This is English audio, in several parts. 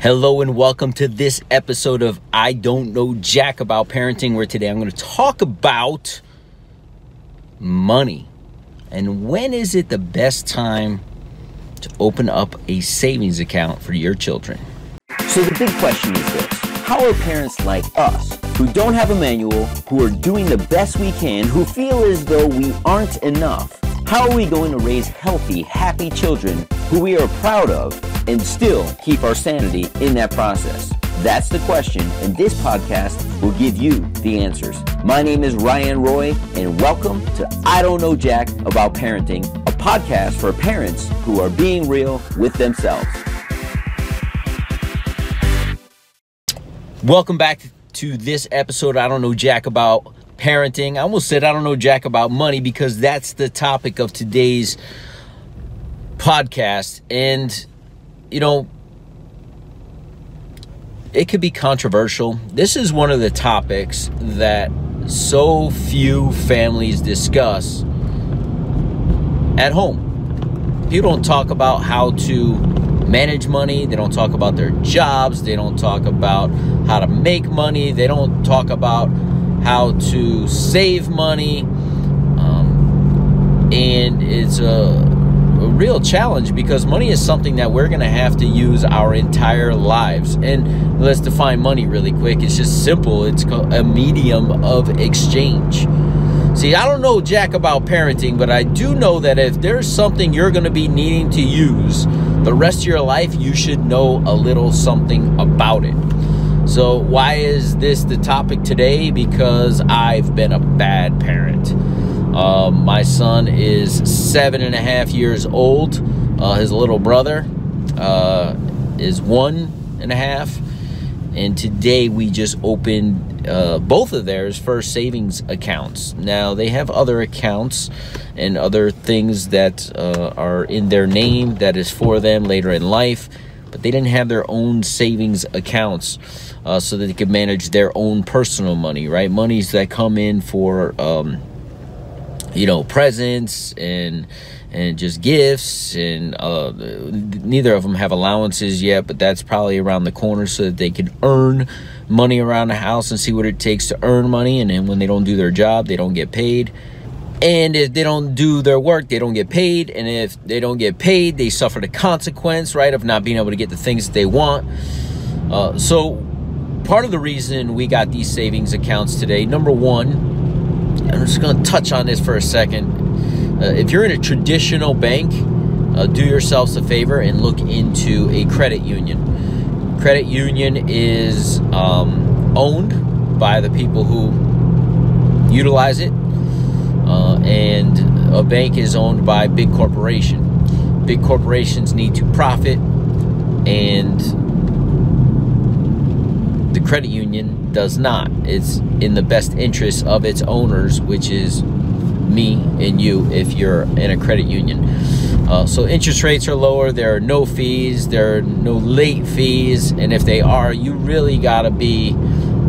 Hello and welcome to this episode of I Don't Know Jack About Parenting, where today I'm going to talk about money and when is it the best time to open up a savings account for your children. So, the big question is this How are parents like us, who don't have a manual, who are doing the best we can, who feel as though we aren't enough, how are we going to raise healthy, happy children who we are proud of and still keep our sanity in that process? That's the question, and this podcast will give you the answers. My name is Ryan Roy, and welcome to I Don't Know Jack About Parenting, a podcast for parents who are being real with themselves. Welcome back to this episode. Of I Don't Know Jack About Parenting. I almost said I don't know Jack about money because that's the topic of today's podcast. And, you know, it could be controversial. This is one of the topics that so few families discuss at home. People don't talk about how to manage money, they don't talk about their jobs, they don't talk about how to make money, they don't talk about how to save money. Um, and it's a a real challenge because money is something that we're going to have to use our entire lives. And let's define money really quick. It's just simple. It's a medium of exchange. See, I don't know jack about parenting, but I do know that if there's something you're going to be needing to use the rest of your life, you should know a little something about it. So, why is this the topic today? Because I've been a bad parent. Uh, my son is seven and a half years old. Uh, his little brother uh, is one and a half. And today we just opened uh, both of theirs first savings accounts. Now they have other accounts and other things that uh, are in their name that is for them later in life, but they didn't have their own savings accounts. Uh, so that they could manage their own personal money, right? Monies that come in for um, you know presents and and just gifts and uh, neither of them have allowances yet but that's probably around the corner so that they can earn money around the house and see what it takes to earn money. And then when they don't do their job they don't get paid. And if they don't do their work they don't get paid. And if they don't get paid they suffer the consequence right of not being able to get the things that they want. Uh, so part of the reason we got these savings accounts today number one I'm just going to touch on this for a second. Uh, if you're in a traditional bank, uh, do yourselves a favor and look into a credit union. Credit union is um, owned by the people who utilize it, uh, and a bank is owned by big corporation. Big corporations need to profit, and the credit union does not. It's in the best interest of its owners, which is me and you if you're in a credit union. Uh, so interest rates are lower. There are no fees. There are no late fees, and if they are, you really got to be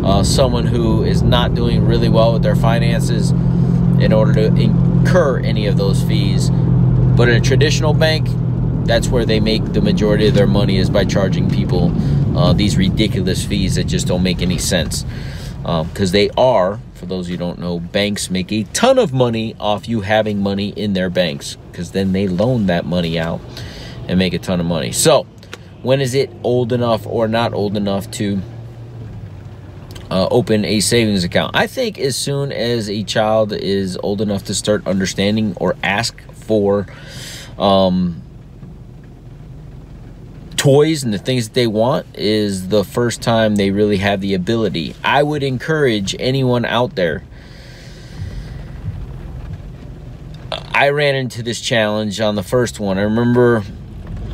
uh, someone who is not doing really well with their finances in order to incur any of those fees. But in a traditional bank, that's where they make the majority of their money is by charging people uh, these ridiculous fees that just don't make any sense. Because um, they are, for those you don't know, banks make a ton of money off you having money in their banks because then they loan that money out and make a ton of money. So, when is it old enough or not old enough to uh, open a savings account? I think as soon as a child is old enough to start understanding or ask for um, toys and the things that they want is the first time they really have the ability. I would encourage anyone out there. I ran into this challenge on the first one. I remember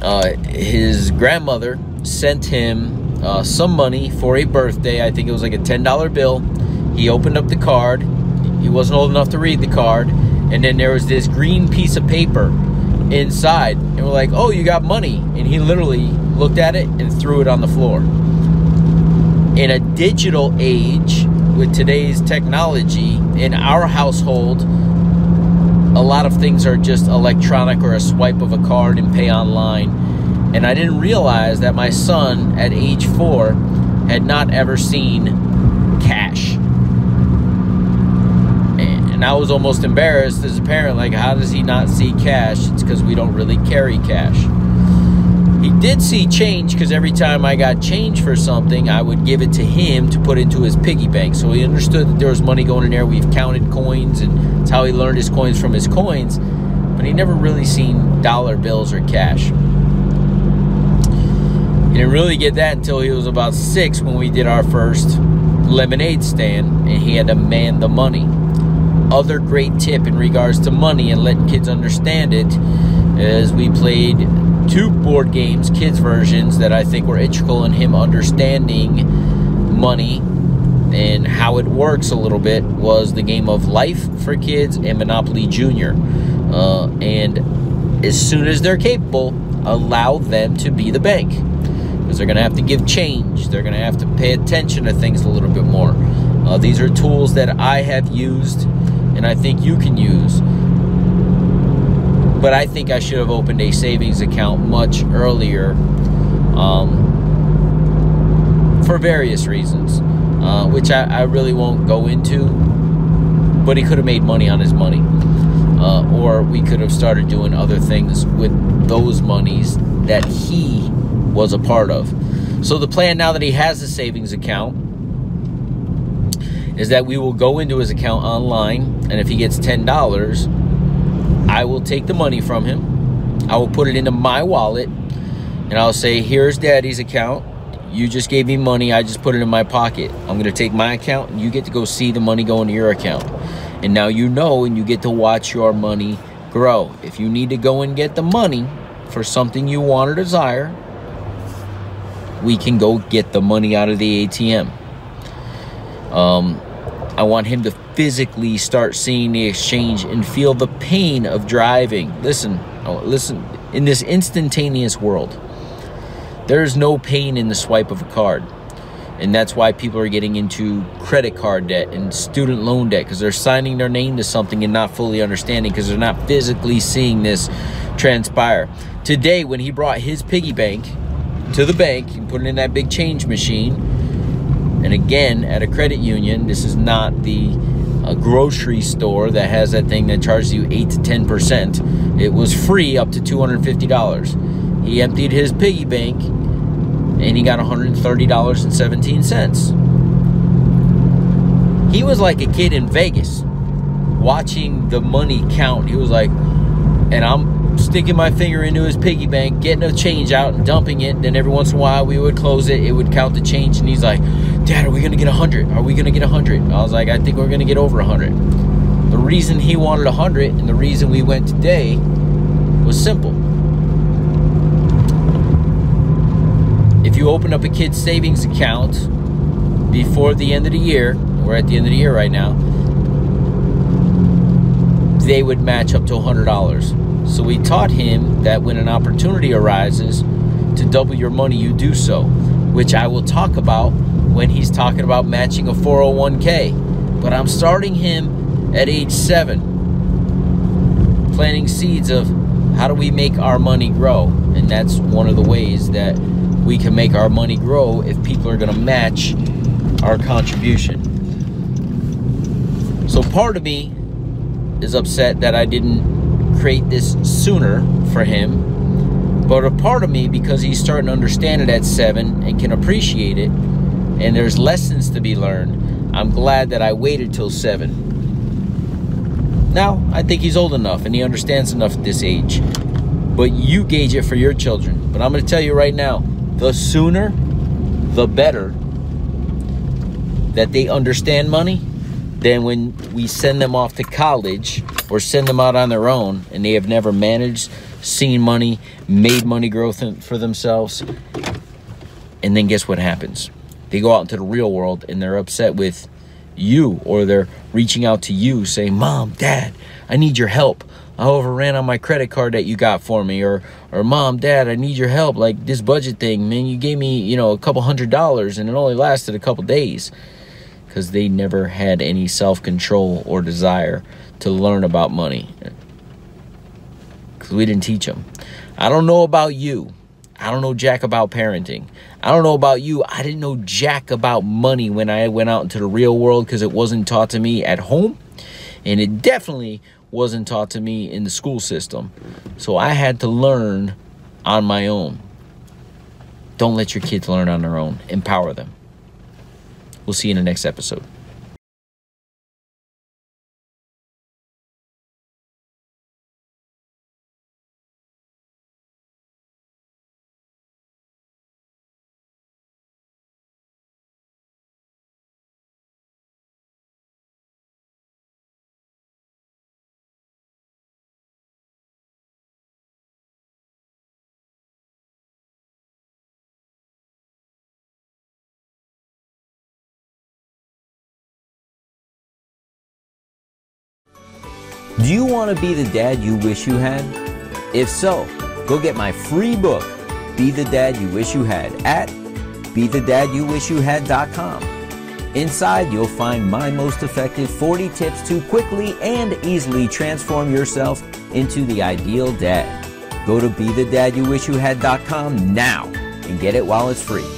uh, his grandmother sent him uh, some money for a birthday. I think it was like a $10 bill. He opened up the card. He wasn't old enough to read the card. And then there was this green piece of paper inside and we're like, oh, you got money. And he literally looked at it and threw it on the floor. In a digital age with today's technology, in our household, a lot of things are just electronic or a swipe of a card and pay online. And I didn't realize that my son at age four had not ever seen cash. And I was almost embarrassed as a parent, like, how does he not see cash? It's because we don't really carry cash. He did see change because every time I got change for something, I would give it to him to put into his piggy bank. So he understood that there was money going in there. We've counted coins, and it's how he learned his coins from his coins. But he never really seen dollar bills or cash. He didn't really get that until he was about six when we did our first lemonade stand, and he had to man the money other great tip in regards to money and letting kids understand it is we played two board games, kids versions, that I think were integral in him understanding money and how it works a little bit was the game of Life for Kids and Monopoly Junior. Uh, and as soon as they're capable, allow them to be the bank because they're going to have to give change. They're going to have to pay attention to things a little bit more. Uh, these are tools that I have used and I think you can use. But I think I should have opened a savings account much earlier um, for various reasons, uh, which I, I, really won't go into. But he could have made money on his money. Uh, or we could have started doing other things with those monies that he was a part of. So the plan now that he has a savings account is that we will go into his account online, and if he gets $10, I will take the money from him. I will put it into my wallet, and I'll say, Here's daddy's account. You just gave me money. I just put it in my pocket. I'm going to take my account, and you get to go see the money go into your account. And now you know, and you get to watch your money grow. If you need to go and get the money for something you want or desire, we can go get the money out of the ATM. Um, I want him to physically start seeing the exchange and feel the pain of driving. Listen, oh, listen, in this instantaneous world, there is no pain in the swipe of a card. And that's why people are getting into credit card debt and student loan debt because they're signing their name to something and not fully understanding because they're not physically seeing this transpire. Today, when he brought his piggy bank to the bank and put it in that big change machine, and again, at a credit union, this is not the uh, grocery store that has that thing that charges you 8 to 10%. It was free up to $250. He emptied his piggy bank and he got $130.17. He was like a kid in Vegas watching the money count. He was like, and I'm sticking my finger into his piggy bank, getting a change out and dumping it. Then every once in a while we would close it, it would count the change, and he's like, Dad, are we gonna get a hundred? Are we gonna get a hundred? I was like, I think we're gonna get over a hundred. The reason he wanted a hundred and the reason we went today was simple. If you open up a kid's savings account before the end of the year, we're at the end of the year right now, they would match up to $100. So we taught him that when an opportunity arises to double your money, you do so, which I will talk about when he's talking about matching a 401k. But I'm starting him at age seven, planting seeds of how do we make our money grow? And that's one of the ways that we can make our money grow if people are going to match our contribution. So part of me is upset that I didn't create this sooner for him. But a part of me, because he's starting to understand it at seven and can appreciate it, and there's lessons to be learned, I'm glad that I waited till seven. Now, I think he's old enough and he understands enough at this age. But you gauge it for your children. But I'm going to tell you right now the sooner, the better that they understand money than when we send them off to college or send them out on their own and they have never managed, seen money, made money growth for themselves. And then guess what happens? They go out into the real world and they're upset with you or they're reaching out to you saying, Mom, Dad, I need your help. I overran on my credit card that you got for me or or mom dad i need your help like this budget thing man you gave me you know a couple hundred dollars and it only lasted a couple days because they never had any self control or desire to learn about money. Because we didn't teach them. I don't know about you. I don't know jack about parenting. I don't know about you. I didn't know jack about money when I went out into the real world because it wasn't taught to me at home. And it definitely wasn't taught to me in the school system. So I had to learn on my own. Don't let your kids learn on their own, empower them. We'll see you in the next episode. Do you want to be the dad you wish you had? If so, go get my free book, Be the Dad You Wish You Had, at BeTheDadYouWishYouHad.com. Inside, you'll find my most effective 40 tips to quickly and easily transform yourself into the ideal dad. Go to BeTheDadYouWishYouHad.com now and get it while it's free.